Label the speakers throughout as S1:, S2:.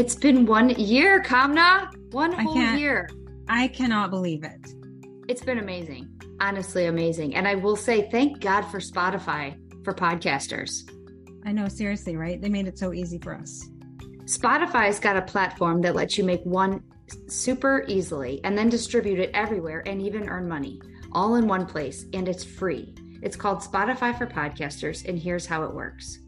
S1: It's been one year, Kamna. One whole year.
S2: I cannot believe it.
S1: It's been amazing. Honestly, amazing. And I will say, thank God for Spotify for podcasters.
S2: I know, seriously, right? They made it so easy for us.
S1: Spotify's got a platform that lets you make one super easily and then distribute it everywhere and even earn money all in one place. And it's free. It's called Spotify for Podcasters. And here's how it works.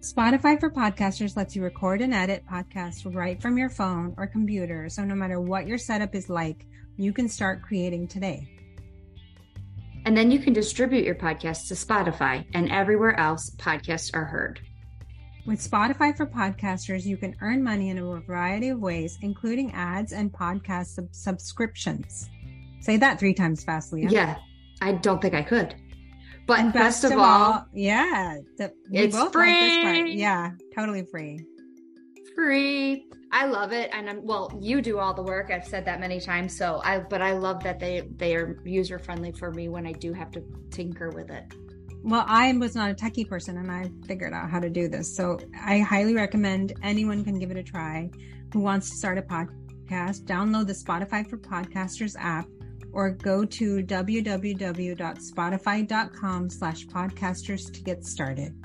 S2: Spotify for Podcasters lets you record and edit podcasts right from your phone or computer. So no matter what your setup is like, you can start creating today.
S1: And then you can distribute your podcast to Spotify and everywhere else podcasts are heard.
S2: With Spotify for Podcasters, you can earn money in a variety of ways, including ads and podcast sub- subscriptions. Say that three times fast, Leah.
S1: Yeah, I don't think I could. But
S2: And
S1: best, of all,
S2: yeah, the,
S1: It's
S2: both like
S1: free.
S2: Yeah, totally free.
S1: free. I love it, and I'm well. You do all the work. I've said that many times. So I, but I love that they they are user friendly for me when I do have to tinker with it.
S2: Well, I was not a techie person and I figured out how to do this. So I highly recommend anyone can give it a try who wants to start a podcast. Download the Spotify for Podcasters app or go to www.spotify.com slash podcasters to get started.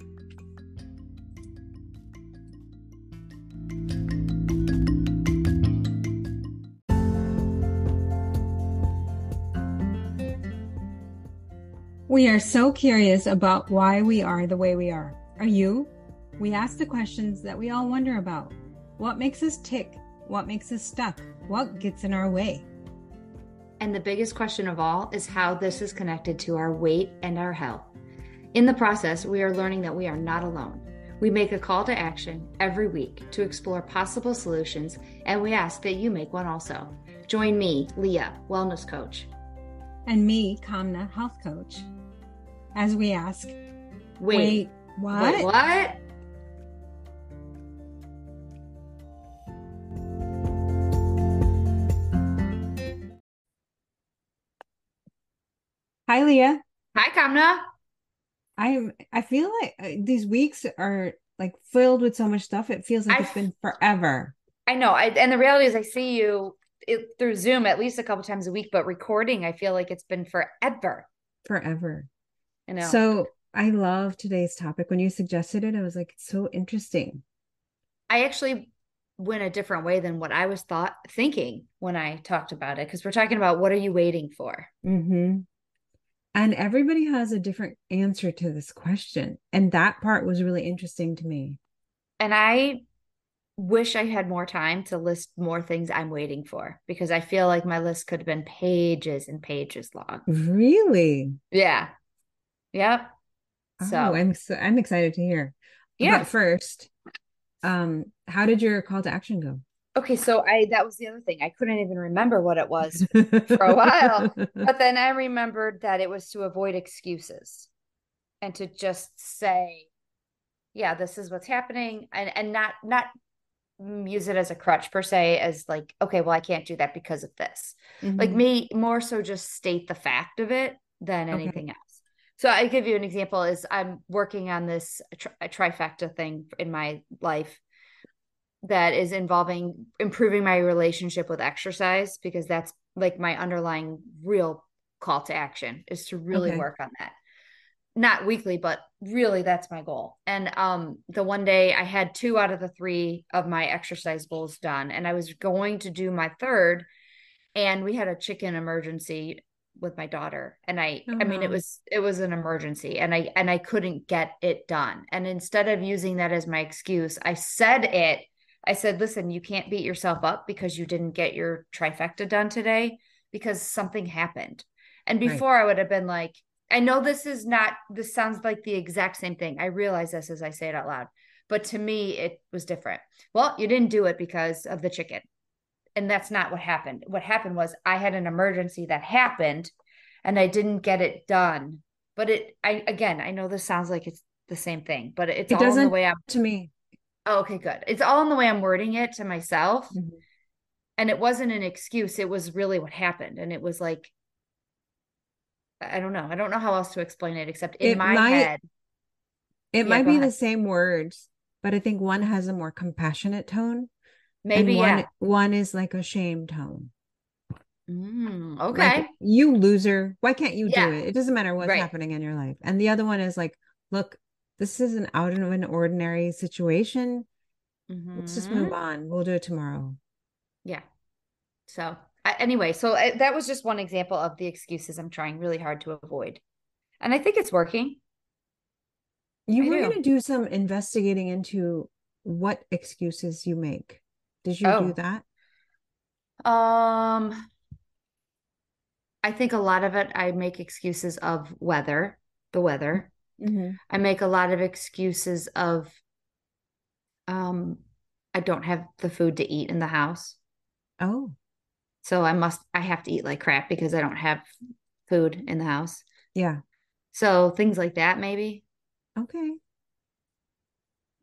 S2: We are so curious about why we are the way we are. Are you? We ask the questions that we all wonder about. What makes us tick? What makes us stuck? What gets in our way?
S1: And the biggest question of all is how this is connected to our weight and our health. In the process, we are learning that we are not alone. We make a call to action every week to explore possible solutions, and we ask that you make one also. Join me, Leah, wellness coach.
S2: And me, Kamna, health coach, as we ask,
S1: Wait,
S2: what?
S1: wait, what?
S2: Hi, Leah.
S1: Hi, Kamna.
S2: I I feel like uh, these weeks are like filled with so much stuff. It feels like
S1: I-
S2: it's been forever.
S1: I know. I, and the reality is, I see you it, through Zoom at least a couple times a week, but recording, I feel like it's been forever.
S2: Forever.
S1: You know.
S2: So I love today's topic. When you suggested it, I was like, it's so interesting.
S1: I actually went a different way than what I was thought thinking when I talked about it because we're talking about what are you waiting for?
S2: hmm And everybody has a different answer to this question. And that part was really interesting to me.
S1: And I wish I had more time to list more things I'm waiting for because I feel like my list could have been pages and pages long.
S2: Really?
S1: Yeah. Yep. So
S2: oh, I'm so I'm excited to hear.
S1: yeah.
S2: But first, um, how did your call to action go?
S1: Okay, so I that was the other thing. I couldn't even remember what it was for a while. But then I remembered that it was to avoid excuses and to just say, yeah, this is what's happening and and not not use it as a crutch per se as like, okay, well, I can't do that because of this. Like
S2: Mhm.
S1: me more so just state the fact of it than
S2: Okay.
S1: anything else. So I give you an example is I'm working on this tri- trifecta thing in my life that is involving improving my relationship with exercise because that's like my underlying real call to action is to really
S2: Okay.
S1: work on that. Not weekly but really that's my goal. And um the one day i had two out of the three of my exercise goals done and i was going to do my third and we had a chicken emergency with my daughter. And i
S2: Oh,
S1: i mean it was it was an emergency and i and i couldn't get it done. And instead of using that as my excuse i said it i said listen you can't beat yourself up because you didn't get your trifecta done today because something happened and
S2: Right.
S1: before i would have been like i know this is not this sounds like the exact same thing i realize this as i say it out loud but to me it was different well you didn't do it because of the chicken and that's not what happened. What happened was I had an emergency that happened and I didn't get it done. But it I again, I know this sounds like it's the same thing, but it's
S2: It
S1: all in the
S2: doesn't
S1: way I'm
S2: to me.
S1: Oh, okay, good. It's all in the way I'm wording it to myself.
S2: Mhm.
S1: And it wasn't an excuse, it was really what happened. And it was like I don't know. I don't know how else to explain it except in
S2: It
S1: my
S2: might-
S1: head.
S2: It
S1: Yeah,
S2: might be the same words, but I think one has a more compassionate tone
S1: Maybe
S2: one,
S1: yeah.
S2: one is like a shame tone.
S1: Mm, okay.
S2: Like, you loser. Why can't you
S1: Yeah.
S2: do it? It doesn't matter what's
S1: Right.
S2: happening in your life. And the other one is like, look, this is an out of an ordinary situation. Let's just move on. We'll do it tomorrow.
S1: Yeah. So I, anyway, so I, that was just one example of the excuses I'm trying really hard to avoid, and I think it's working.
S2: You
S1: I
S2: were going to do some investigating into what excuses you make. Did you
S1: Oh.
S2: do that?
S1: Um, I think a lot of it I make excuses of weather, the weather.
S2: Mm-hmm.
S1: I make a lot of excuses of um I don't have the food to eat in the house.
S2: Oh,
S1: So I must I have to eat like crap because I don't have food in the house.
S2: yeah.
S1: So things like that maybe.
S2: Okay.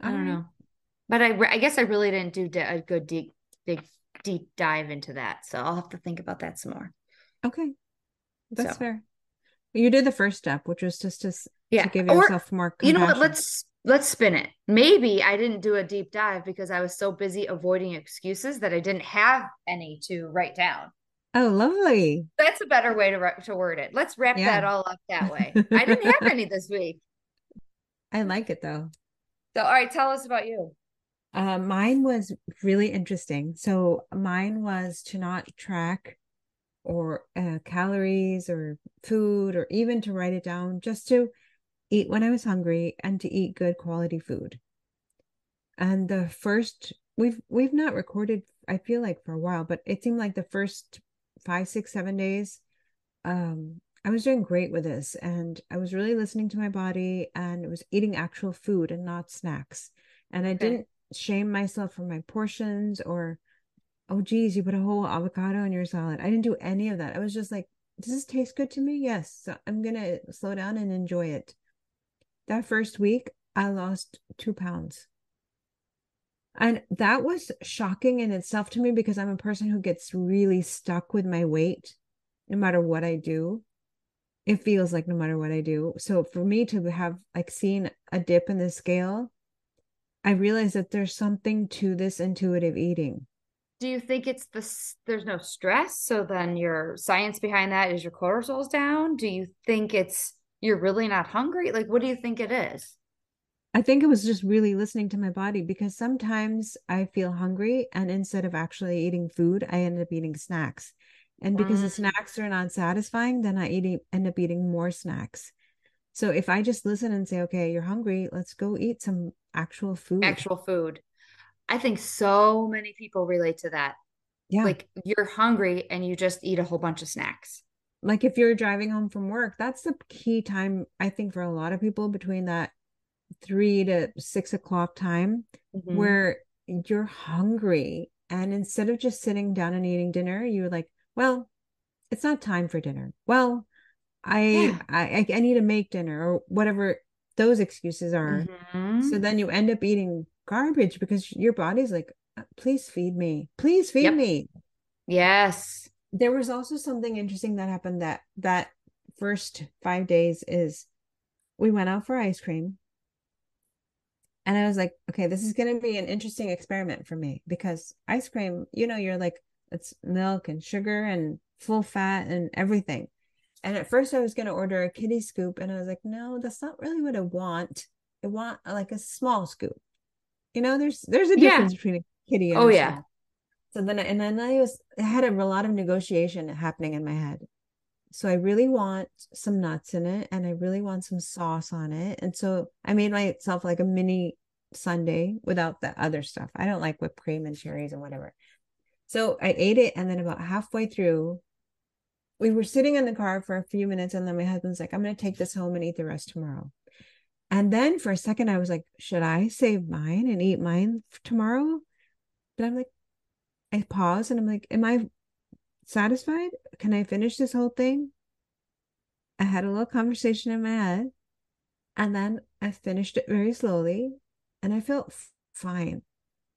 S1: I don't
S2: right.
S1: know. But I I guess I really didn't do a good deep big deep dive into that. So I'll have to think about that some more.
S2: Okay. That's
S1: So,
S2: fair. You did the first step, which was just to,
S1: Yeah.
S2: to give
S1: Or
S2: yourself more
S1: you know what? Let's let's spin it. Maybe I didn't do a deep dive because I was so busy avoiding excuses that I didn't have any to write down.
S2: Oh, lovely.
S1: That's a better way to to word it. Let's wrap
S2: Yeah.
S1: that all up that way. I didn't have any this week.
S2: I like it though.
S1: So, all right, tell us about you.
S2: Uh, mine was really interesting. So mine was to not track or uh, calories or food or even to write it down, just to eat when I was hungry and to eat good quality food. And the first we've we've not recorded, I feel like for a while, but it seemed like the first five, six, seven days, um, I was doing great with this and I was really listening to my body and it was eating actual food and not snacks. And I
S1: Okay.
S2: didn't shame myself for my portions or oh geez, you put a whole avocado in your salad. I didn't do any of that. I was just like, does this taste good to me? Yes. So I'm gonna slow down and enjoy it. That first week, I lost two pounds. And that was shocking in itself to me because I'm a person who gets really stuck with my weight no matter what I do. It feels like no matter what I do. So for me to have like seen a dip in the scale, I realized that there's something to this intuitive eating.
S1: Do you think it's the there's no stress? So then your science behind that is your cortisol's down? Do you think it's you're really not hungry? Like, what do you think it is?
S2: I think it was just really listening to my body because sometimes I feel hungry and instead of actually eating food, I end up eating snacks. And because the
S1: Mm.
S2: snacks are not satisfying, then I eating end up eating more snacks. So if I just listen and say, okay, you're hungry, let's go eat some actual food.
S1: Actual food. I think so many people relate to that.
S2: yeah. Like,
S1: you're hungry and you just eat a whole bunch of snacks.
S2: Like if you're driving home from work, that's the key time, I think, for a lot of people between that three to six o'clock time
S1: Mhm.
S2: where you're hungry and instead of just sitting down and eating dinner you're like well it's not time for dinner well i
S1: Yeah.
S2: I, I need to make dinner or whatever those excuses are
S1: Mhm.
S2: so then you end up eating garbage because your body's like "Uh, please feed me. Please feed
S1: Yep.
S2: me.
S1: Yes.
S2: there was also something interesting that happened that that first five days is we went out for ice cream. And i was like okay this is going to be an interesting experiment for me because ice cream you know you're like it's milk and sugar and full fat and everything. And at first i was going to order a kitty scoop and i was like no that's not really what i want. I want like a small scoop you know there's there's a
S1: Yeah.
S2: difference between a kitty and
S1: Oh,
S2: a
S1: yeah.
S2: So then, and then I was I had a lot of negotiation happening in my head. So I really want some nuts in it, and I really want some sauce on it. And so I made myself like a mini sundae without the other stuff. I don't like whipped cream and cherries and whatever. So I ate it, and then about halfway through, we were sitting in the car for a few minutes, and then my husband's like, "I'm going to take this home and eat the rest tomorrow." And then for a second, I was like, "Should I save mine and eat mine tomorrow?" But I'm like, I pause and I'm like, am I satisfied? Can I finish this whole thing? I had a little conversation in my head and then I finished it very slowly and I felt fine.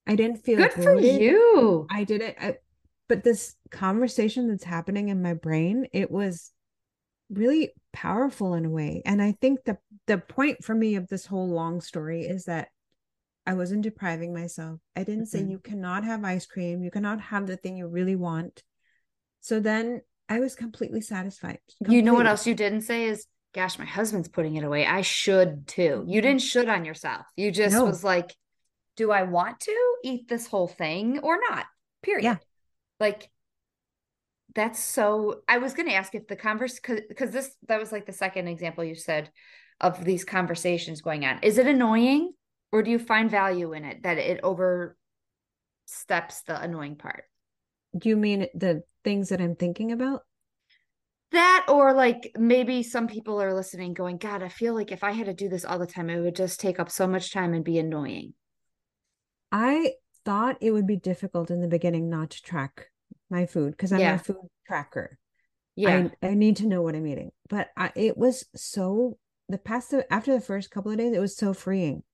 S2: I didn't feel
S1: Good for you.
S2: I didn't, I, but this conversation that's happening in my brain, it was really powerful in a way. And I think the the point for me of this whole long story is that I wasn't depriving myself. I didn't mm-hmm. say you cannot have ice cream, you cannot have the thing you really want. So then I was completely satisfied. Completely.
S1: You know what else you didn't say is, gosh, my husband's putting it away. I should too. You didn't should on yourself. You just no. was like, do I want to eat this whole thing or not? Period. Yeah. Like that's so I was going to ask if the converse cuz this that was like the second example you said of these conversations going on. Is it annoying or do you find value in it that it oversteps the annoying part?
S2: Do you mean the things that I'm thinking about?
S1: That or like maybe some people are listening going, God, I feel like if I had to do this all the time, it would just take up so much time and be annoying.
S2: I thought it would be difficult in the beginning not to track my food because I'm yeah. a food tracker. Yeah. I, I need to know what I'm eating. But I, it was so the past after the first couple of days, it was so freeing.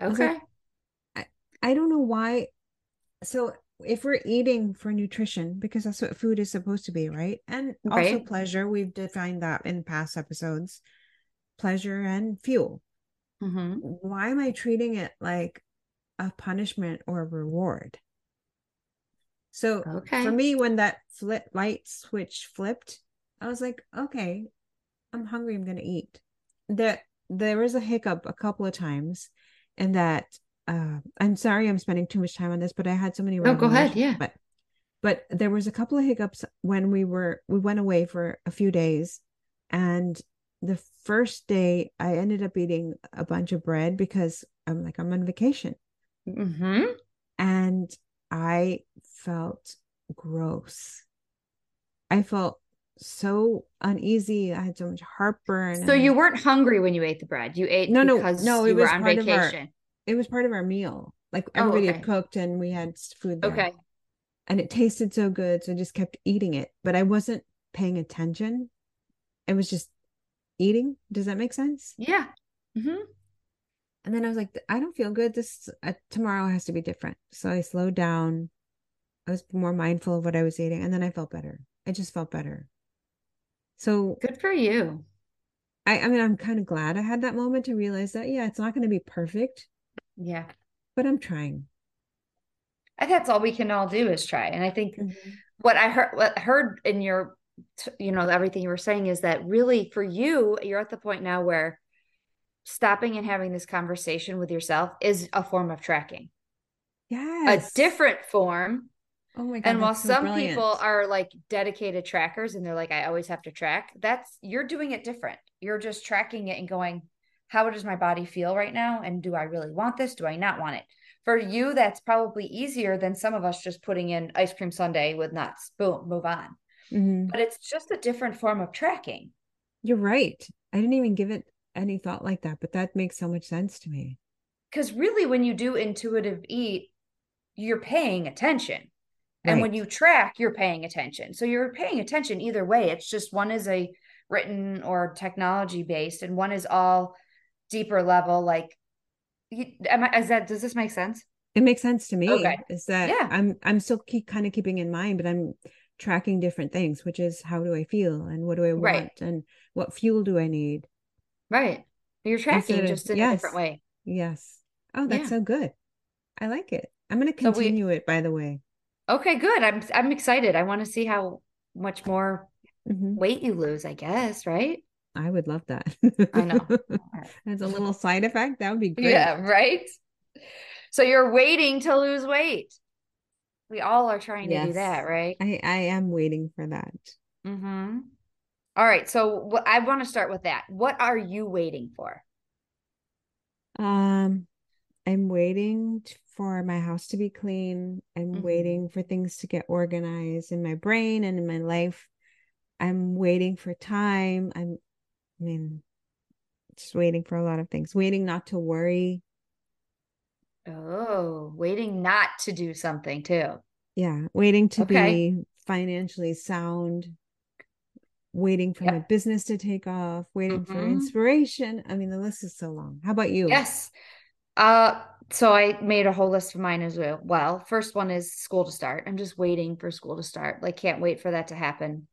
S1: Okay. I, like,
S2: I, I don't know why. So if we're eating for nutrition, because that's what food is supposed to be, right? And right. also pleasure, we've defined that in past episodes. Pleasure and fuel. Mm-hmm. Why am I treating it like a punishment or a reward. So okay. for me, when that flip light switch flipped, I was like, okay, I'm hungry. I'm gonna eat. There, there was a hiccup a couple of times, and that uh, I'm sorry I'm spending too much time on this, but I had so many.
S1: Oh, go ahead. Yeah.
S2: But but there was a couple of hiccups when we were we went away for a few days, and the first day I ended up eating a bunch of bread because I'm like I'm on vacation.
S1: Mm-hmm.
S2: And I felt gross. I felt so uneasy. I had so much heartburn.
S1: So you weren't hungry when you ate the bread. You ate
S2: no, no, no. It was on vacation. Our, it was part of our meal. Like oh, everybody oh, okay. had cooked and we had food there.
S1: Okay.
S2: And it tasted so good, so I just kept eating it. But I wasn't paying attention. I was just eating. Does that make sense?
S1: Yeah. Mm-hmm.
S2: And then I was like, I don't feel good. This uh, tomorrow has to be different. So I slowed down. I was more mindful of what I was eating, and then I felt better. I just felt better. So
S1: good for you.
S2: I, I mean, I'm kind of glad I had that moment to realize that, yeah, it's not going to be perfect.
S1: Yeah.
S2: But I'm trying.
S1: I think that's all we can all do is try. And I think mm-hmm. what I heard, what I heard in your, you know, everything you were saying is that really for you, you're at the point now where stopping and having this conversation with yourself is a form of tracking.
S2: Yes.
S1: A different form.
S2: Oh my god.
S1: And while so some brilliant. people are like dedicated trackers and they're like, I always have to track, that's you're doing it different. You're just tracking it and going, how does my body feel right now? And do I really want this? Do I not want it? For you, that's probably easier than some of us just putting in ice cream sundae with nuts. Boom, move on. Mm-hmm. But it's just a different form of tracking.
S2: You're right. I didn't even give it any thought like that, but that makes so much sense to me.
S1: Because really, when you do intuitive eat, you're paying attention. Right. And when you track, you're paying attention. So you're paying attention either way. It's just one is a written or technology based, and one is all deeper level. Like, am I, is that, does this make sense?
S2: It makes sense to me. Okay. Is that yeah. I'm, I'm still keep kind of keeping in mind, but I'm tracking different things, which is how do I feel and what do I want right. and what fuel do I need?
S1: Right. You're tracking of, just in yes. a different way.
S2: Yes. Oh, that's yeah. so good. I like it. I'm going to continue so we, it by the way.
S1: Okay, good. I'm I'm excited. I want to see how much more mm-hmm. weight you lose, I guess, right?
S2: I would love that.
S1: I know.
S2: As a little side effect, that would be great.
S1: Yeah, right? So you're waiting to lose weight. We all are trying yes. to do that, right?
S2: I I am waiting for that.
S1: Mhm. All right. So I want to start with that. What are you waiting for?
S2: Um, I'm waiting for my house to be clean. I'm mm-hmm. waiting for things to get organized in my brain and in my life. I'm waiting for time. I'm, I mean, just waiting for a lot of things. Waiting not to worry.
S1: Oh, waiting not to do something too.
S2: Yeah, waiting to okay. be financially sound waiting for yep. my business to take off, waiting mm-hmm. for inspiration. I mean, the list is so long. How about you?
S1: Yes. Uh, so I made a whole list of mine as well. Well, First one is school to start. I'm just waiting for school to start. Like, can't wait for that to happen.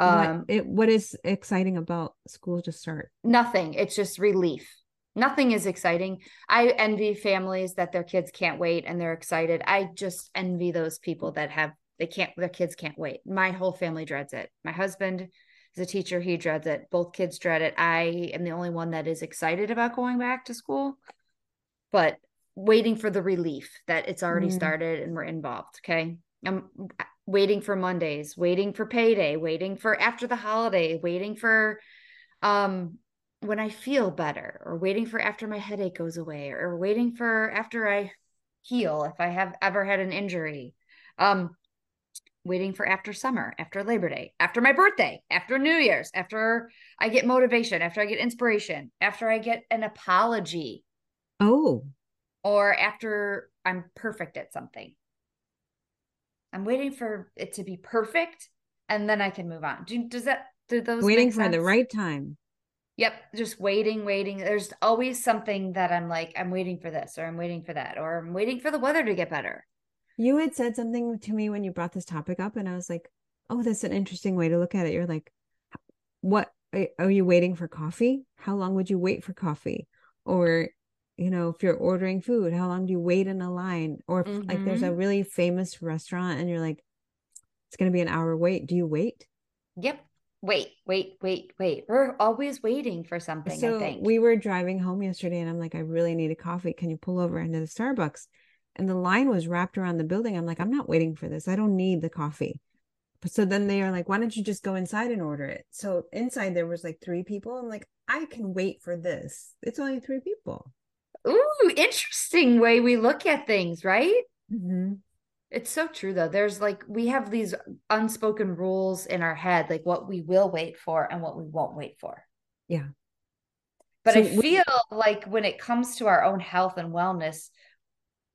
S2: Um, what, it, what is exciting about school to start?
S1: Nothing. It's just relief. Nothing is exciting. I envy families that their kids can't wait and they're excited. I just envy those people that have they can't their kids can't wait. My whole family dreads it. My husband is a teacher, he dreads it. Both kids dread it. I am the only one that is excited about going back to school. But waiting for the relief that it's already mm. started and we're involved, okay? I'm waiting for Mondays, waiting for payday, waiting for after the holiday, waiting for um when I feel better or waiting for after my headache goes away or waiting for after I heal if I have ever had an injury. Um waiting for after summer, after Labor Day, after my birthday, after New Year's, after I get motivation, after I get inspiration, after I get an apology.
S2: Oh.
S1: Or after I'm perfect at something. I'm waiting for it to be perfect and then I can move on. Do, does that do those
S2: waiting for the right time?
S1: Yep, just waiting, waiting. There's always something that I'm like, I'm waiting for this, or I'm waiting for that, or I'm waiting for the weather to get better.
S2: You had said something to me when you brought this topic up, and I was like, oh, that's an interesting way to look at it. You're like, what are you waiting for coffee? How long would you wait for coffee? Or, you know, if you're ordering food, how long do you wait in a line? Or if, mm-hmm. like there's a mm-hmm. really famous restaurant and you're like, it's going to be an hour wait. Do you wait?
S1: Yep wait, wait, wait, wait. We're always waiting for something. So I think
S2: we were driving home yesterday, and I'm like, I really need a coffee. Can you pull over into the Starbucks? And the line was wrapped around the building. I'm like, I'm not waiting for this. I don't need the coffee. So then they are like, why don't you just go inside and order it? So inside there was like three people. I'm like, I can wait for this. It's only three people.
S1: Ooh, interesting way we look at things, right?
S2: Mm-hmm.
S1: It's so true though. There's like we have these unspoken rules in our head, like what we will wait for and what we won't wait for.
S2: Yeah.
S1: But so I feel we- like when it comes to our own health and wellness,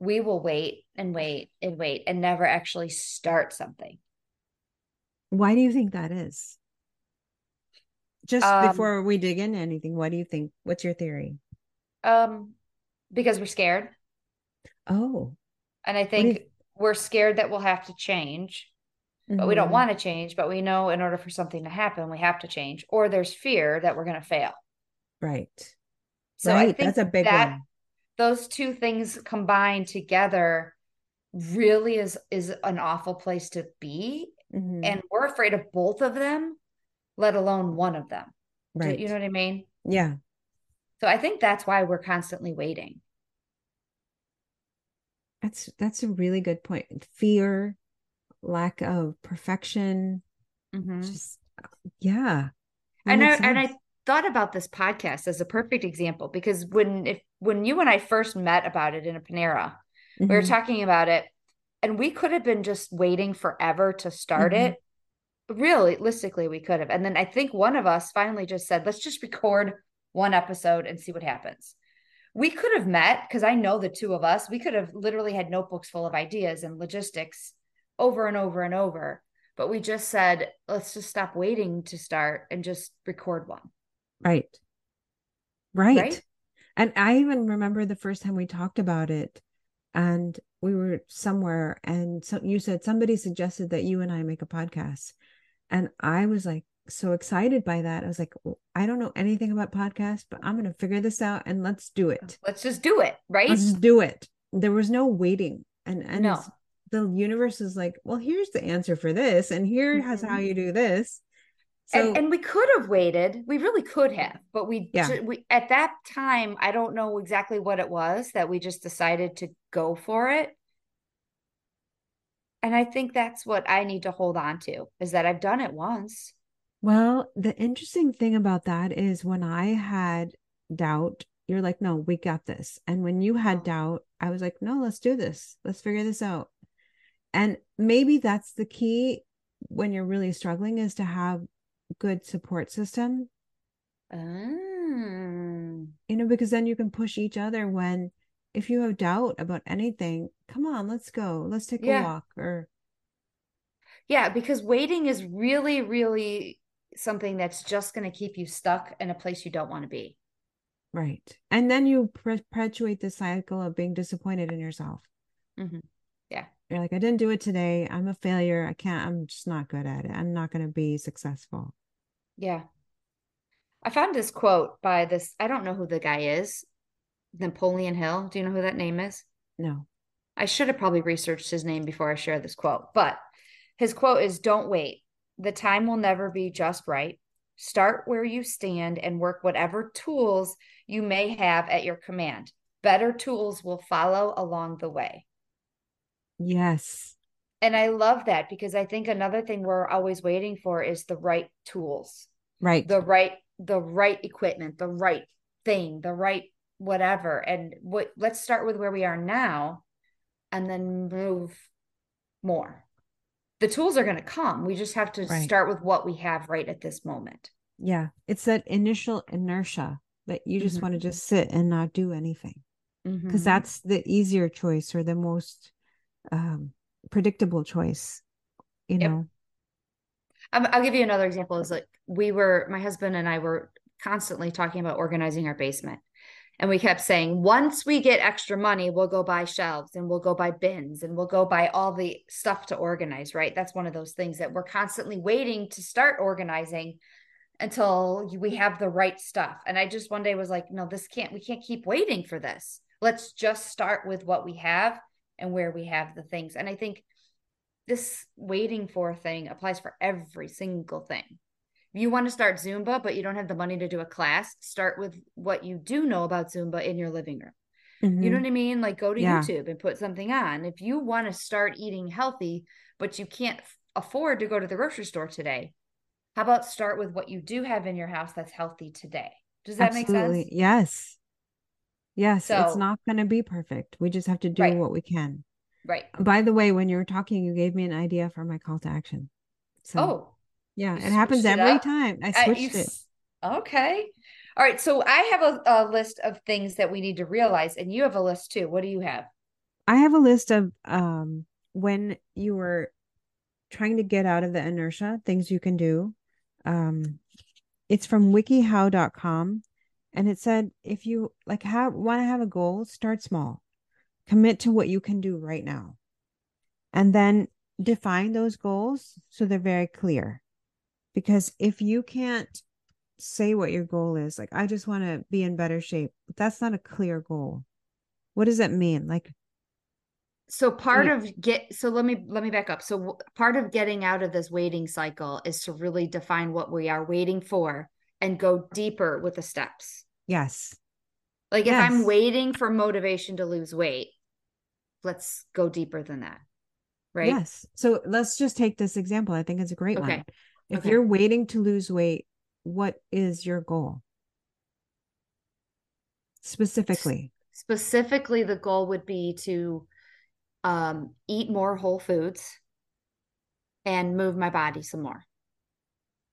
S1: we will wait and wait and wait and never actually start something.
S2: Why do you think that is? Just um, before we dig into anything, what do you think? What's your theory?
S1: Um, because we're scared.
S2: Oh.
S1: And I think we're scared that we'll have to change mm-hmm. but we don't mm-hmm. want to change but we know in order for something to happen we have to change or there's fear that we're going to fail
S2: right
S1: so right. i think that's a big that one. Those two things combined together really is is an awful place to be mm-hmm. and we're afraid of both of them let alone one of them right you know what i mean
S2: yeah
S1: so i think that's why we're constantly waiting
S2: that's that's a really good point. Fear, lack of perfection. Mm-hmm. Just yeah.
S1: And I, and I thought about this podcast as a perfect example because when if when you and I first met about it in a Panera, mm-hmm. we were mm-hmm. talking about it and we could have been just waiting forever to start mm-hmm. it. Really, realistically, we could have. And then I think one of us finally just said, let's just record one episode and see what happens we could have met because I know the two of us, we could have literally had notebooks full of ideas and logistics over and over and over. But we just said, let's just stop waiting to start and just record one.
S2: Right. Right. right? And I even remember the first time we talked about it and we were somewhere and so you said somebody suggested that you and I make a podcast. And I was like, so excited by that. I was like, well, I don't know anything about podcasts, but I'm going to figure this out and let's do it.
S1: Let's just do it, right?
S2: Let's do it. There was no waiting. And and no. the universe is like, well, here's the answer for this and here mm-hmm. how you do this.
S1: So, and, and, we could have waited. We really could have, but we, yeah. we at that time, I don't know exactly what it was that we just decided to go for it. And I think that's what I need to hold on to is that I've done it once.
S2: Well, the interesting thing about that is when I had doubt, you're like, no, we got this. And when you had mm-hmm. doubt, I was like, no, let's do this. Let's figure this out. And maybe that's the key when you're really struggling is to have good support system.
S1: Mm.
S2: You know, because then you can push each other when if you have doubt about anything, come on, let's go. Let's take yeah. a walk or
S1: yeah, because waiting is really, really something that's just going to keep you stuck in a place you don't want to be.
S2: Right. And then you perpetuate the cycle of being disappointed in yourself.
S1: Mm-hmm. Yeah.
S2: You're like, I didn't do it today. I'm a failure. I can't, I'm just not good at it. I'm not going to be successful.
S1: Yeah. I found this quote by this, I don't know who the guy is. Napoleon Hill. Do you know who that name is?
S2: No.
S1: I should have probably researched his name before I share this quote, but his quote is Don't wait. The time will never be just right. Start where you stand and work whatever tools you may have at your command. Better tools will follow along the way.
S2: Yes.
S1: And I love that because I think another thing we're always waiting for is the right tools.
S2: Right.
S1: The right the right equipment, the right thing, the right whatever. And what let's start with where we are now and then move more. The tools are going to come. We just have to right. start with what we have right at this moment.
S2: Yeah. It's that initial inertia that you just mm-hmm. want to just sit and not do anything. Because mm-hmm. that's the easier choice or the most um, predictable choice, you yep. know.
S1: I'll give you another example. Is like we were, my husband and I were constantly talking about organizing our basement. And we kept saying, once we get extra money, we'll go buy shelves and we'll go buy bins and we'll go buy all the stuff to organize, right? That's one of those things that we're constantly waiting to start organizing until we have the right stuff. And I just one day was like, no, this can't, we can't keep waiting for this. Let's just start with what we have and where we have the things. And I think this waiting for thing applies for every single thing. If you want to start Zumba, but you don't have the money to do a class, start with what you do know about Zumba in your living room. Mm-hmm. You know what I mean? Like go to yeah. YouTube and put something on. If you want to start eating healthy, but you can't afford to go to the grocery store today, how about start with what you do have in your house that's healthy today? Does that Absolutely. make sense?
S2: Yes. Yes, so, it's not going to be perfect. We just have to do right. what we can.
S1: Right.
S2: By the way, when you were talking, you gave me an idea for my call to action.
S1: So, oh,
S2: yeah, it happens every time. I switched it.
S1: Okay. All right. So I have a, a list of things that we need to realize, and you have a list too. What do you have?
S2: I have a list of um when you were trying to get out of the inertia, things you can do. Um, it's from wikihow.com and it said if you like have want to have a goal start small. Commit to what you can do right now. And then define those goals so they're very clear. Because if you can't say what your goal is like i just want to be in better shape that's not a clear goal. What does that mean? Like
S1: so part of get so let me let me back up. So part of getting out of this waiting cycle is to really define what we are waiting for and go deeper with the steps.
S2: Yes.
S1: Like if. I'm waiting for motivation to lose weight, let's go deeper than that. Right?
S2: Yes. So let's just take this example. I think it's a great okay. one. If okay. you're waiting to lose weight, what is your goal? Specifically.
S1: Specifically, the goal would be to um, eat more whole foods and move my body some more.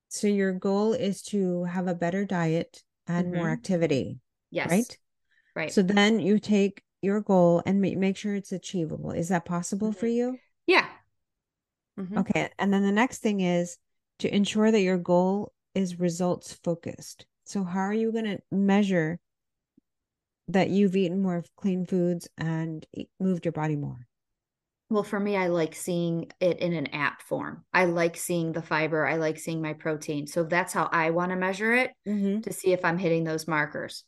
S2: So your goal is to have a better diet and mm-hmm. more activity.
S1: Yes.
S2: Right?
S1: Right.
S2: So then you take your goal and make sure it's achievable. Is that possible mm-hmm. for you?
S1: Yeah.
S2: Mm-hmm. Okay. And then the next thing is to ensure that your goal is results focused. So how are you going to measure that you've eaten more clean foods and moved your body more?
S1: Well, for me, I like seeing it in an app form. I like seeing the fiber. I like seeing my protein. So that's how I want to measure it mm-hmm. to see if I'm hitting those markers.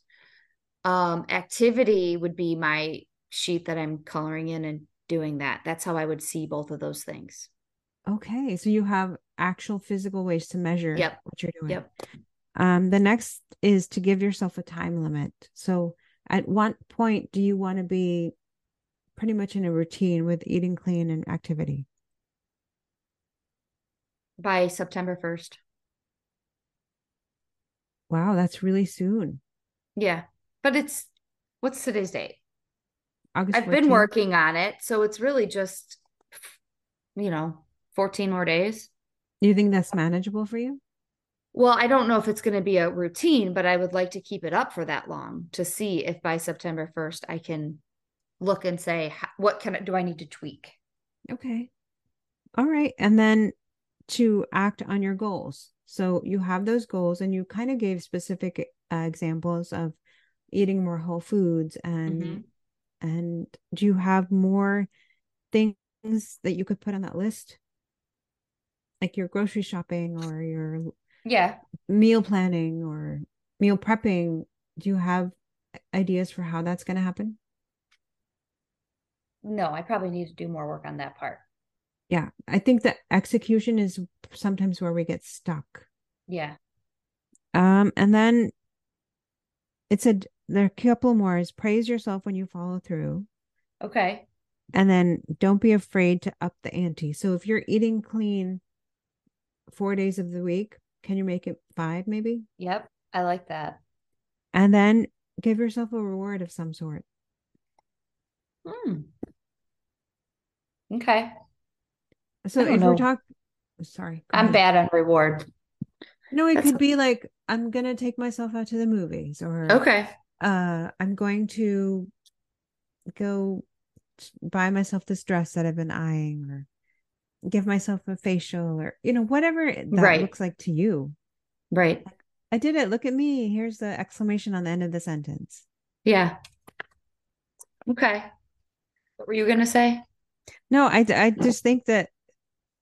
S1: Um, activity would be my sheet that I'm coloring in and doing that. That's how I would see both of those things.
S2: Okay. So you have actual physical ways to measure
S1: yep.
S2: what you're doing.
S1: Yep.
S2: Um, the next is to give yourself a time limit. So at what point do you want to be pretty much in a routine with eating clean and activity?
S1: By September 1st.
S2: Wow, that's really soon.
S1: Yeah. But it's what's today's date?
S2: August
S1: I've 14th? been working on it, so it's really just you know, 14 more days.
S2: Do you think that's manageable for you?
S1: Well, I don't know if it's going to be a routine, but I would like to keep it up for that long to see if by September 1st I can look and say what can I, do I need to tweak?
S2: Okay. All right. And then to act on your goals. So you have those goals and you kind of gave specific uh, examples of eating more whole foods and mm-hmm. and do you have more things that you could put on that list? Like your grocery shopping or your
S1: yeah,
S2: meal planning or meal prepping. Do you have ideas for how that's going to happen?
S1: No, I probably need to do more work on that part.
S2: Yeah. I think that execution is sometimes where we get stuck.
S1: Yeah.
S2: Um, and then it said there are a couple more is praise yourself when you follow through.
S1: Okay.
S2: And then don't be afraid to up the ante. So if you're eating clean four days of the week, can you make it five maybe?
S1: Yep. I like that.
S2: And then give yourself a reward of some sort.
S1: Hmm. Okay.
S2: So if we're talking, sorry,
S1: I'm ahead. bad on reward.
S2: No, it That's could be like I'm gonna take myself out to the movies, or
S1: okay,
S2: uh, I'm going to go buy myself this dress that I've been eyeing, or give myself a facial, or you know whatever that right. looks like to you.
S1: Right.
S2: I did it. Look at me. Here's the exclamation on the end of the sentence.
S1: Yeah. Okay. What were you gonna say?
S2: No, I I just think that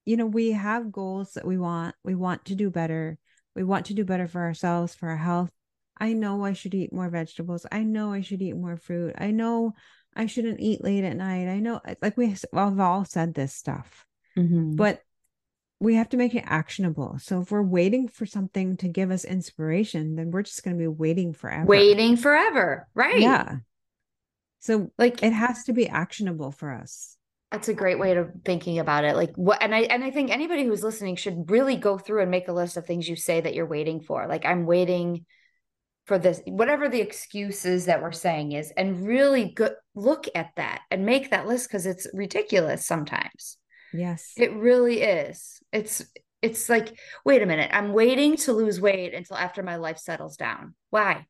S2: you know we have goals that we want. We want to do better we want to do better for ourselves, for our health. I know I should eat more vegetables. I know I should eat more fruit. I know I shouldn't eat late at night. I know, like we, have all said this stuff, mm-hmm. but we have to make it actionable. So if we're waiting for something to give us inspiration, then we're just going to be waiting forever.
S1: Waiting forever. Right.
S2: Yeah. So like it has to be actionable for us.
S1: That's a great way of thinking about it. Like what and I and I think anybody who's listening should really go through and make a list of things you say that you're waiting for. Like I'm waiting for this whatever the excuses that we're saying is and really go, look at that and make that list cuz it's ridiculous sometimes.
S2: Yes.
S1: It really is. It's it's like wait a minute, I'm waiting to lose weight until after my life settles down. Why?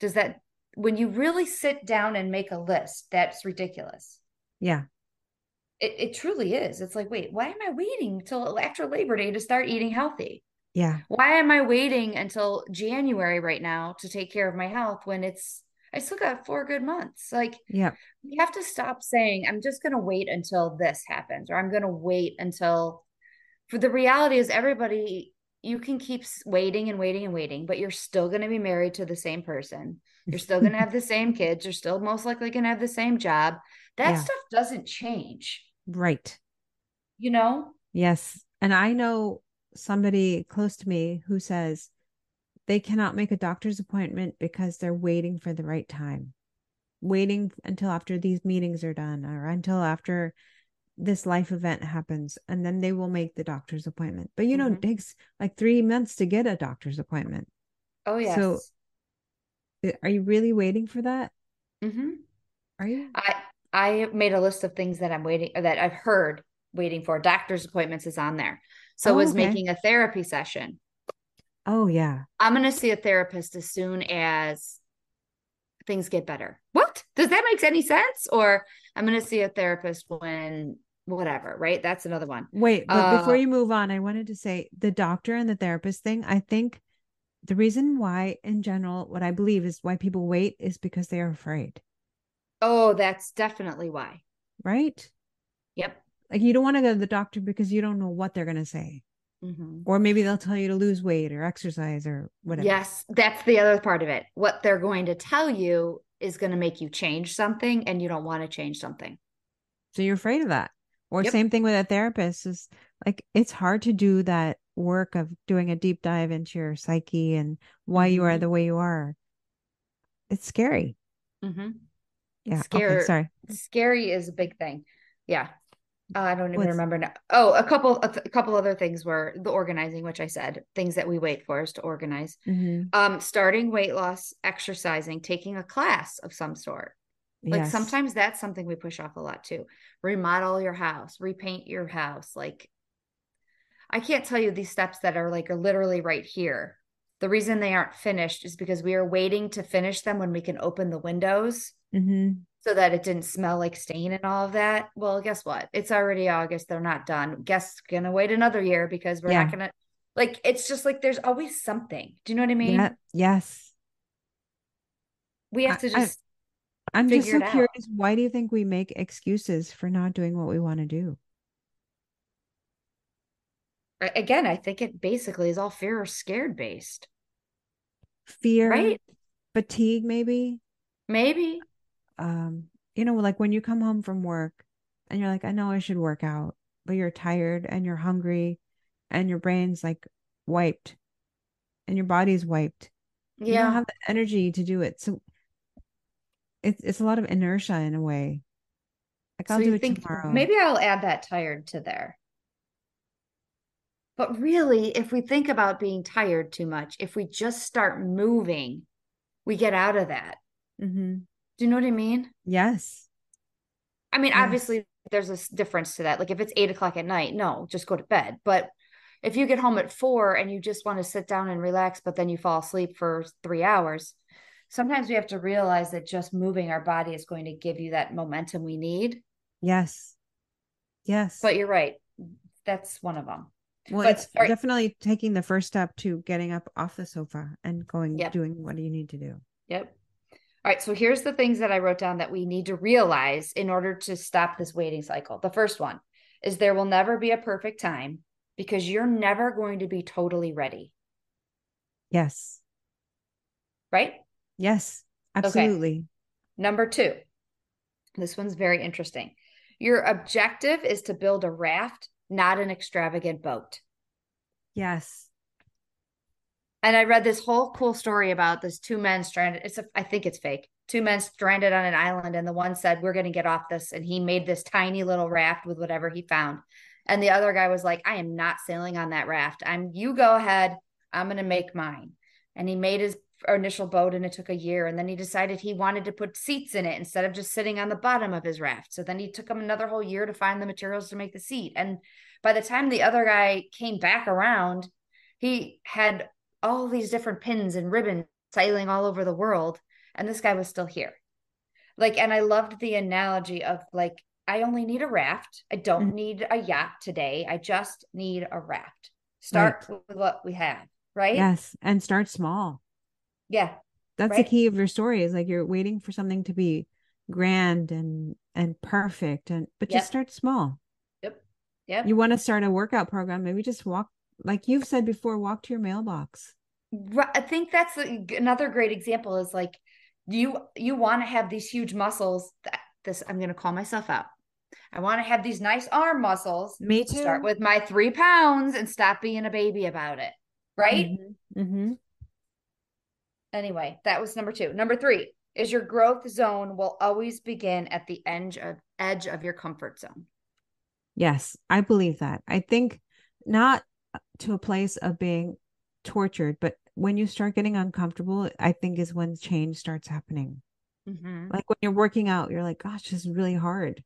S1: Does that when you really sit down and make a list, that's ridiculous.
S2: Yeah.
S1: It, it truly is. It's like, wait, why am I waiting till after Labor Day to start eating healthy?
S2: Yeah.
S1: Why am I waiting until January right now to take care of my health when it's I still got four good months. Like,
S2: yeah,
S1: we have to stop saying, I'm just going to wait until this happens, or I'm going to wait until. For the reality is, everybody, you can keep waiting and waiting and waiting, but you're still going to be married to the same person. You're still going to have the same kids. You're still most likely going to have the same job. That yeah. stuff doesn't change.
S2: Right.
S1: You know?
S2: Yes. And I know somebody close to me who says they cannot make a doctor's appointment because they're waiting for the right time, waiting until after these meetings are done or until after this life event happens and then they will make the doctor's appointment. But you know, mm-hmm. it takes like three months to get a doctor's appointment.
S1: Oh, yes.
S2: So are you really waiting for that?
S1: Mm-hmm.
S2: Are you?
S1: I I made a list of things that I'm waiting that I've heard waiting for. Doctor's appointments is on there. So oh, was okay. making a therapy session.
S2: Oh yeah.
S1: I'm going to see a therapist as soon as things get better. What? Does that make any sense? Or I'm going to see a therapist when whatever, right? That's another one.
S2: Wait, but uh, before you move on, I wanted to say the doctor and the therapist thing, I think the reason why in general what I believe is why people wait is because they are afraid.
S1: Oh, that's definitely why.
S2: Right?
S1: Yep.
S2: Like you don't want to go to the doctor because you don't know what they're going to say. Mm-hmm. Or maybe they'll tell you to lose weight or exercise or whatever.
S1: Yes, that's the other part of it. What they're going to tell you is going to make you change something and you don't want to change something.
S2: So you're afraid of that. Or yep. same thing with a therapist is like it's hard to do that work of doing a deep dive into your psyche and why mm-hmm. you are mm-hmm. the way you are. It's scary.
S1: Mm-hmm.
S2: Yeah. Scary. Okay, sorry.
S1: Scary is a big thing. Yeah. Uh, I don't even What's... remember now. Oh, a couple, a, th- a, couple other things were the organizing, which I said things that we wait for is to organize. Mm-hmm. Um, starting weight loss, exercising, taking a class of some sort. Like yes. sometimes that's something we push off a lot too. Remodel your house, repaint your house. Like I can't tell you these steps that are like are literally right here. The reason they aren't finished is because we are waiting to finish them when we can open the windows
S2: mm-hmm.
S1: so that it didn't smell like stain and all of that. Well, guess what? It's already August. They're not done. Guess gonna wait another year because we're yeah. not gonna like it's just like there's always something. Do you know what I mean? Yeah.
S2: Yes.
S1: We have to just
S2: I, I'm just so curious. Why do you think we make excuses for not doing what we want to do?
S1: Again, I think it basically is all fear or scared based.
S2: Fear, right? Fatigue, maybe
S1: Maybe.
S2: Um, you know, like when you come home from work and you're like, I know I should work out, but you're tired and you're hungry and your brain's like wiped and your body's wiped. Yeah. You don't have the energy to do it. So it's it's a lot of inertia in a way.
S1: Like I'll do it think, tomorrow. Maybe I'll add that tired to there. But really, if we think about being tired too much, if we just start moving, we get out of that. Mm-hmm. Do you know what I mean?
S2: Yes.
S1: I mean, yes. obviously, there's a difference to that. Like if it's eight o'clock at night, no, just go to bed. But if you get home at four and you just want to sit down and relax, but then you fall asleep for three hours, sometimes we have to realize that just moving our body is going to give you that momentum we need.
S2: Yes. Yes.
S1: But you're right. That's one of them.
S2: Well, but, it's definitely taking the first step to getting up off the sofa and going yep. doing what do you need to do.
S1: Yep. All right, so here's the things that I wrote down that we need to realize in order to stop this waiting cycle. The first one is there will never be a perfect time because you're never going to be totally ready.
S2: Yes.
S1: Right?
S2: Yes, absolutely. Okay.
S1: Number 2. This one's very interesting. Your objective is to build a raft not an extravagant boat.
S2: Yes.
S1: And I read this whole cool story about this two men stranded. It's a, I think it's fake. Two men stranded on an island, and the one said, "We're going to get off this," and he made this tiny little raft with whatever he found. And the other guy was like, "I am not sailing on that raft. I'm. You go ahead. I'm going to make mine." And he made his initial boat and it took a year and then he decided he wanted to put seats in it instead of just sitting on the bottom of his raft. So then he took him another whole year to find the materials to make the seat. And by the time the other guy came back around he had all these different pins and ribbons sailing all over the world and this guy was still here. Like and i loved the analogy of like i only need a raft. I don't mm-hmm. need a yacht today. I just need a raft. Start right. with what we have right?
S2: Yes and start small
S1: yeah.
S2: That's right? the key of your story is like you're waiting for something to be grand and and perfect and but yep. just start small.
S1: Yep. Yep.
S2: You want to start a workout program, maybe just walk like you've said before, walk to your mailbox.
S1: I think that's another great example is like you you want to have these huge muscles that this I'm going to call myself out. I want to have these nice arm muscles.
S2: Me too.
S1: Start with my three pounds and stop being a baby about it. Right. Mm-hmm. Mm-hmm. Anyway, that was number two. Number three is your growth zone will always begin at the edge of edge of your comfort zone.
S2: Yes, I believe that. I think not to a place of being tortured, but when you start getting uncomfortable, I think is when change starts happening. Mm-hmm. Like when you're working out, you're like, gosh, this is really hard.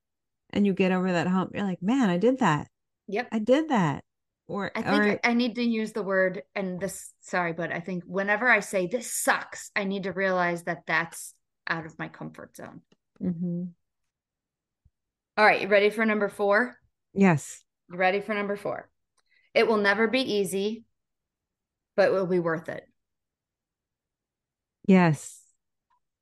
S2: And you get over that hump, you're like, man, I did that.
S1: Yep.
S2: I did that or
S1: I think or, I need to use the word and this sorry but I think whenever I say this sucks I need to realize that that's out of my comfort zone. Mm-hmm. All right, you ready for number 4?
S2: Yes.
S1: You ready for number 4? It will never be easy but it will be worth it.
S2: Yes.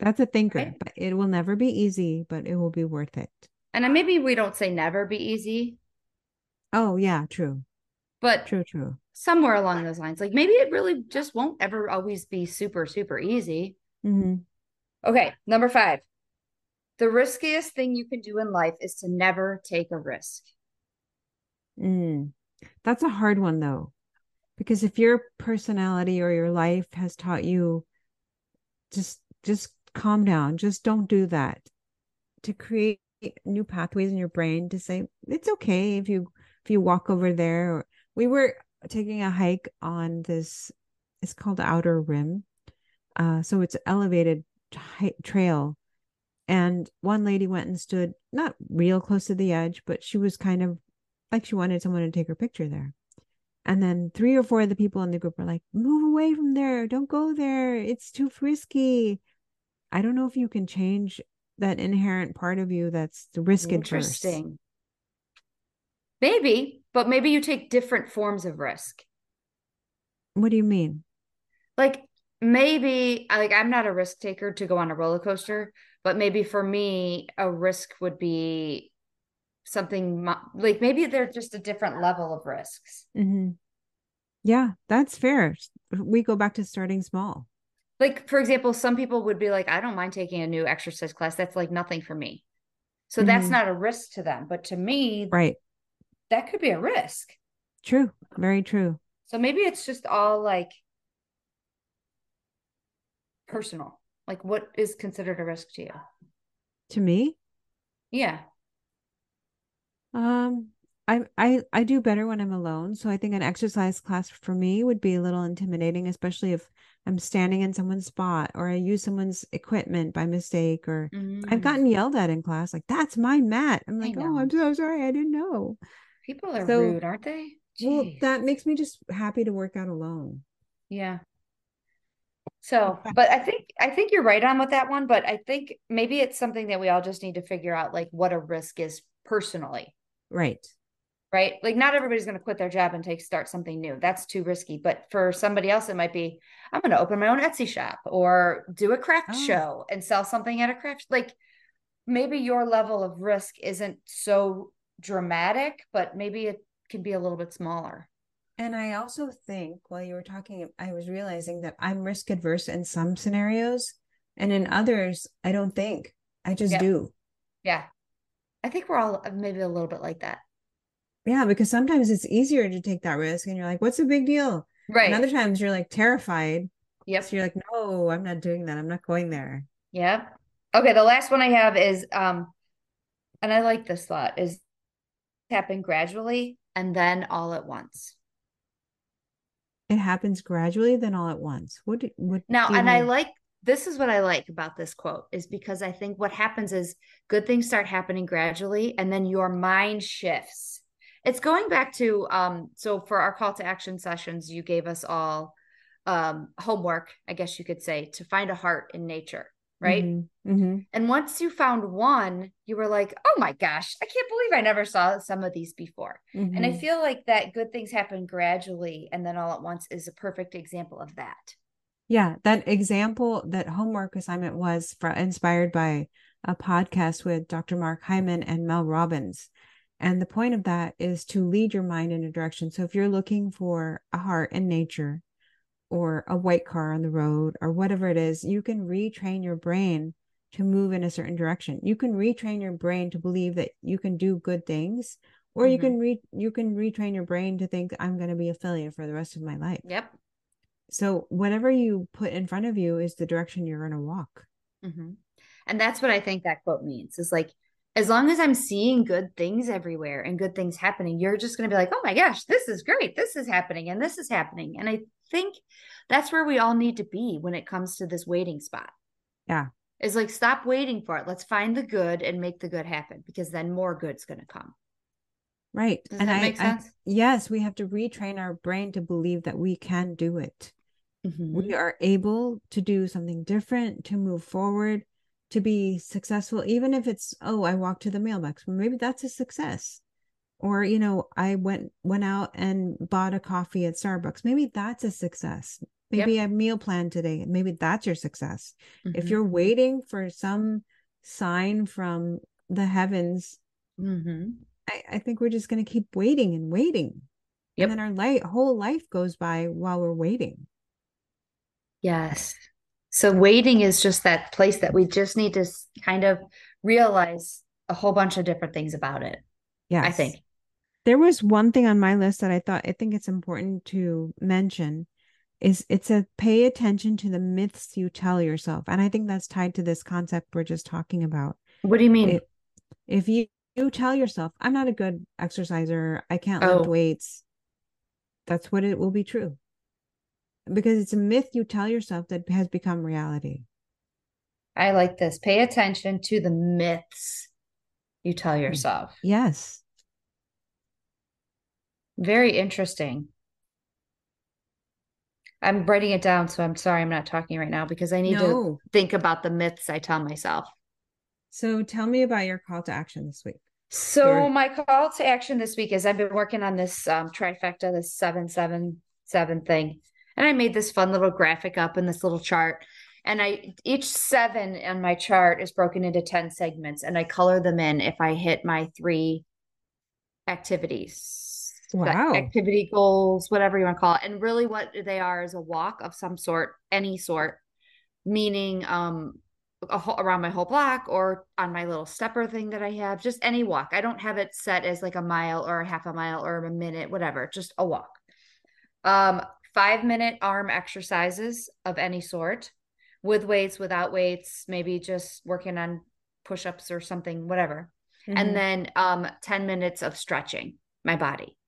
S2: That's a thinker, right? but it will never be easy, but it will be worth it.
S1: And maybe we don't say never be easy.
S2: Oh, yeah, true.
S1: But
S2: true, true.
S1: Somewhere along those lines, like maybe it really just won't ever always be super, super easy. Mm-hmm. Okay, number five. The riskiest thing you can do in life is to never take a risk.
S2: Mm. That's a hard one though, because if your personality or your life has taught you just just calm down, just don't do that. To create new pathways in your brain to say it's okay if you if you walk over there or we were taking a hike on this it's called outer rim. Uh so it's elevated t- trail. And one lady went and stood not real close to the edge but she was kind of like she wanted someone to take her picture there. And then three or four of the people in the group were like move away from there. Don't go there. It's too frisky. I don't know if you can change that inherent part of you that's the risk interesting.
S1: Maybe but maybe you take different forms of risk.
S2: What do you mean?
S1: Like maybe like I'm not a risk taker to go on a roller coaster, but maybe for me a risk would be something like maybe they're just a different level of risks.
S2: Mm-hmm. Yeah, that's fair. We go back to starting small.
S1: like for example, some people would be like, I don't mind taking a new exercise class. That's like nothing for me. So mm-hmm. that's not a risk to them. But to me,
S2: right,
S1: that could be a risk.
S2: True. Very true.
S1: So maybe it's just all like personal. Like what is considered a risk to you?
S2: To me?
S1: Yeah.
S2: Um I I I do better when I'm alone. So I think an exercise class for me would be a little intimidating, especially if I'm standing in someone's spot or I use someone's equipment by mistake or mm. I've gotten yelled at in class like that's my mat. I'm like, "Oh, I'm so sorry. I didn't know."
S1: People are so, rude, aren't they?
S2: Jeez. Well, that makes me just happy to work out alone.
S1: Yeah. So, but I think I think you're right on with that one, but I think maybe it's something that we all just need to figure out like what a risk is personally.
S2: Right.
S1: Right? Like not everybody's going to quit their job and take start something new. That's too risky, but for somebody else it might be I'm going to open my own Etsy shop or do a craft oh. show and sell something at a craft like maybe your level of risk isn't so dramatic, but maybe it can be a little bit smaller.
S2: And I also think while you were talking, I was realizing that I'm risk adverse in some scenarios, and in others, I don't think. I just do.
S1: Yeah. I think we're all maybe a little bit like that.
S2: Yeah, because sometimes it's easier to take that risk and you're like, what's the big deal?
S1: Right.
S2: And other times you're like terrified.
S1: Yep.
S2: So you're like, no, I'm not doing that. I'm not going there.
S1: Yep. Okay. The last one I have is um, and I like this thought is happen gradually and then all at once.
S2: It happens gradually, then all at once. What? Do, what
S1: now? And mean? I like this is what I like about this quote is because I think what happens is good things start happening gradually, and then your mind shifts. It's going back to um. So for our call to action sessions, you gave us all um homework, I guess you could say, to find a heart in nature right?
S2: Mm-hmm. Mm-hmm.
S1: And once you found one, you were like, oh my gosh, I can't believe I never saw some of these before. Mm-hmm. And I mm-hmm. feel like that good things happen gradually and then all at once is a perfect example of that.
S2: Yeah, that example, that homework assignment was for, inspired by a podcast with Dr. Mark Hyman and Mel Robbins. And the point of that is to lead your mind in a direction. So if you're looking for a heart in nature, or a white car on the road or whatever it is, you can retrain your brain to move in a certain direction. You can retrain your brain to believe that you can do good things, or mm-hmm. you can re you can retrain your brain to think I'm going to be a failure for the rest of my life.
S1: Yep.
S2: So whatever you put in front of you is the direction you're going to walk.
S1: Mm-hmm. And that's what I think that quote means. Is like as long as I'm seeing good things everywhere and good things happening, you're just going to be like, oh my gosh, this is great. This is happening and this is happening. And I think that's where we all need to be when it comes to this waiting spot.
S2: Yeah.
S1: Is like, stop waiting for it. Let's find the good and make the good happen because then more good's going to come.
S2: Right.
S1: Does and that I, make sense? I,
S2: yes, we have to retrain our brain to believe that we can do it. Mm-hmm. We are able to do something different, to move forward to be successful even if it's oh i walked to the mailbox. Maybe that's a success. Or you know i went went out and bought a coffee at starbucks. Maybe that's a success. Maybe yep. a meal plan today. Maybe that's your success. Mm-hmm. if you're waiting for some sign from the heavens
S1: mm-hmm.
S2: I, I, think we're just going to keep waiting and waiting. Yep. and then our light whole life goes by while we're waiting.
S1: Yes so waiting is just that place that we just need to kind of realize a whole bunch of different things about it.
S2: Yeah.
S1: I think.
S2: There was one thing on my list that I thought I think it's important to mention is it's a pay attention to the myths you tell yourself. And I think that's tied to this concept we're just talking about.
S1: What do you mean?
S2: If, if you, you tell yourself, I'm not a good exerciser, I can't oh. lift weights, that's what it will be true because it's a myth you tell yourself that has become reality.
S1: I like this. Pay attention to the myths you tell yourself.
S2: Yes.
S1: Very interesting. I'm writing it down, so I'm sorry I'm not talking right now because I need no. to think about the myths I tell myself.
S2: So tell me about your call to action this week.
S1: So my call to action this week is I've been working on this um, trifecta, this seven seven seven thing, and I made this fun little graphic up in this little chart. And I each seven on my chart is broken into 10 segments and I color them in if I hit my three activities.
S2: Wow.
S1: Activity goals, whatever you want to call it. And really what they are is a walk of some sort, any sort, meaning um whole, around my whole block or on my little stepper thing that I have, just any walk. I don't have it set as like a mile or a half a mile or a minute, whatever, just a walk. Um, five minute arm exercises of any sort with weights, without weights, maybe just working on push ups or something, whatever. Mm-hmm. And then um, 10 minutes of stretching my body.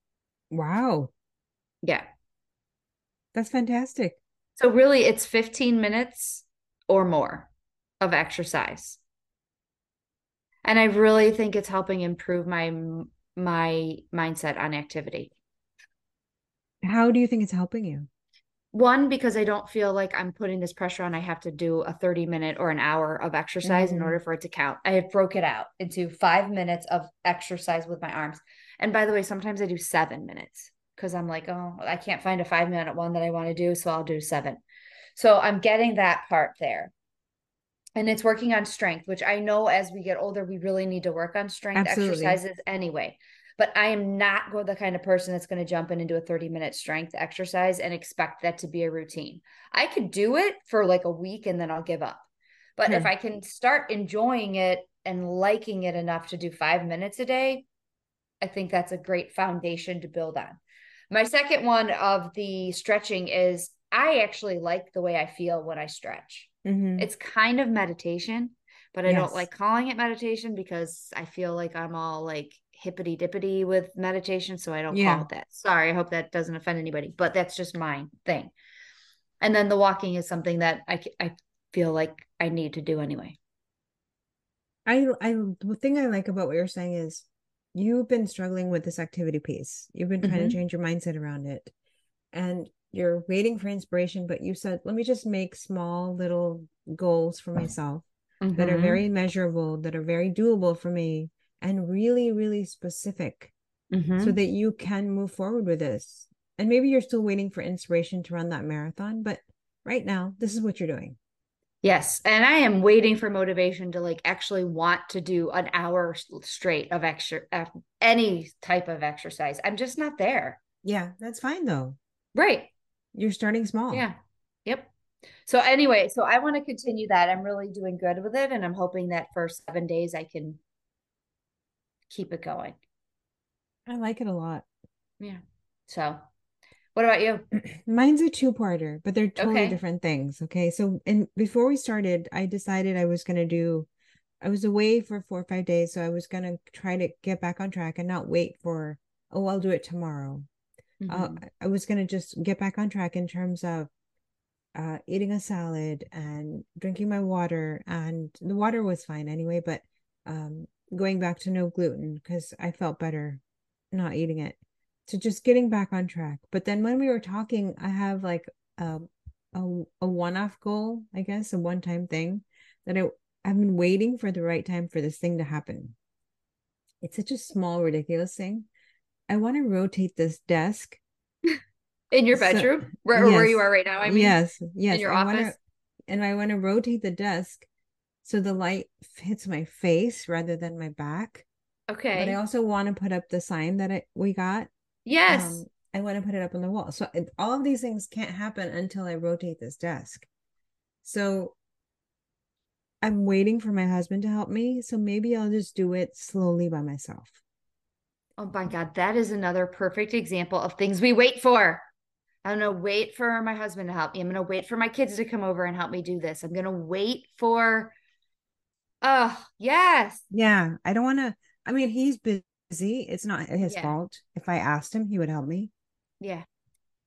S2: Wow.
S1: Yeah.
S2: That's fantastic.
S1: So, really, it's 15 minutes or more of exercise. And I really think it's helping improve my my mindset on activity.
S2: How do you think it's helping you?
S1: One, because I don't feel like I'm putting this pressure on. I have to do a 30 minute or an hour of exercise mm-hmm. in order for it to count. I have broke it out into five minutes of exercise with my arms. And by the way, sometimes I do seven minutes because I'm like, oh, I can't find a five minute one that I want to do. So I'll do seven. So I'm getting that part there and it's working on strength which i know as we get older we really need to work on strength Absolutely. exercises anyway but i am not the kind of person that's going to jump in and do a 30 minute strength exercise and expect that to be a routine i could do it for like a week and then i'll give up but if hmm. i can start enjoying it and liking it enough to do five minutes a day i think that's a great foundation to build on my second one of the stretching is i actually like the way i feel when i stretch Mm-hmm. It's kind of meditation, but I yes. don't like calling it meditation because I feel like I'm all like hippity dippity with meditation. So I don't yeah. call it that. Sorry. I hope that doesn't offend anybody, but that's just my thing. And then the walking is something that I, I feel like I need to do anyway.
S2: I, I, the thing I like about what you're saying is you've been struggling with this activity piece. You've been trying mm-hmm. to change your mindset around it. And you're waiting for inspiration, but you said, let me just make small little goals for myself mm-hmm. that are mm-hmm. very measurable, that are very doable for me, and really, really specific mm-hmm. so that you can move forward with this. And maybe you're still waiting for inspiration to run that marathon, but right now, this is what you're doing.
S1: Yes. And I am waiting for motivation to like actually want to do an hour straight of extra, any type of exercise. I'm just not there.
S2: Yeah, that's fine though.
S1: Right.
S2: You're starting small.
S1: Yeah. Yep. So anyway, so I want to continue that. I'm really doing good with it and I'm hoping that for 7 days I can keep it going.
S2: I like it a lot.
S1: Yeah. So, what about you?
S2: Mine's a two-parter, but they're totally okay. different things, okay? So, and before we started, I decided I was going to do I was away for 4 or 5 days, so I was going to try to get back on track and not wait for oh, I'll do it tomorrow. Uh, mm-hmm. uh, I was going to just get back on track in terms of uh, eating a salad and drinking my water. And the water was fine anyway, but um, going back to no gluten because I felt better not eating it. So just getting back on track. But then when we were talking, I have like a, a, a one off goal, I guess, a one time thing that I, I've been waiting for the right time for this thing to happen. It's such a small, ridiculous thing I want to rotate this desk
S1: in your bedroom, so, where, yes, where you are right now. I mean,
S2: yes, yes,
S1: in your I office,
S2: wanna, and I want to rotate the desk so the light hits my face rather than my back.
S1: Okay,
S2: but I also want to put up the sign that I, we got.
S1: Yes, um,
S2: I want to put it up on the wall. So all of these things can't happen until I rotate this desk. So I'm waiting for my husband to help me. So maybe I'll just do it slowly by myself.
S1: Oh my God, that is another perfect example of things we wait for. I'm going to wait for my husband to help me. I'm going to wait for my kids to come over and help me do this. I'm going to wait for, oh, yes.
S2: Yeah. I don't want to, I mean, he's busy. It's not his yeah. fault. If I asked him, he would help me.
S1: Yeah.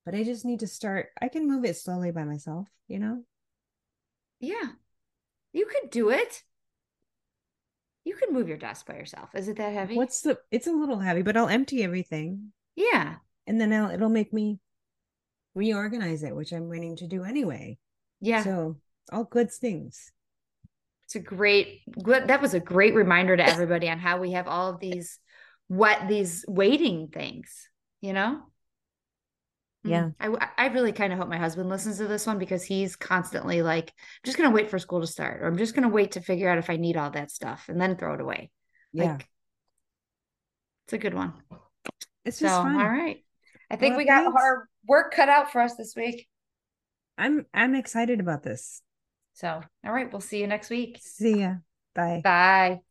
S2: But I just need to start, I can move it slowly by myself, you know?
S1: Yeah. You could do it. You can move your desk by yourself. Is it that heavy?
S2: What's the? It's a little heavy, but I'll empty everything.
S1: Yeah.
S2: And then I'll, it'll make me reorganize it, which I'm waiting to do anyway.
S1: Yeah.
S2: So all good things.
S1: It's a great. That was a great reminder to everybody on how we have all of these what these waiting things. You know.
S2: Yeah.
S1: Mm. I, I really kind of hope my husband listens to this one because he's constantly like, I'm just going to wait for school to start, or I'm just going to wait to figure out if I need all that stuff and then throw it away.
S2: Yeah. Like,
S1: it's a good one.
S2: It's just so, fun.
S1: All right. I think well, we got thanks. our work cut out for us this week.
S2: I'm I'm excited about this.
S1: So, all right, we'll see you next week.
S2: See ya. Bye.
S1: Bye.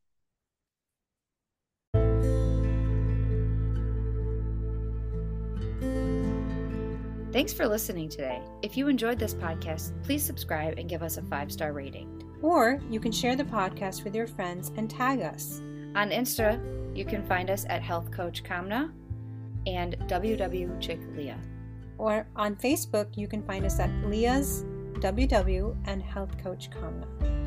S1: Thanks for listening today. If you enjoyed this podcast, please subscribe and give us a five star rating.
S2: Or you can share the podcast with your friends and tag us.
S1: On Insta, you can find us at Health Coach Kamna and WW Chick Leah.
S2: Or on Facebook, you can find us at Leah's WW and Health Coach Kamna.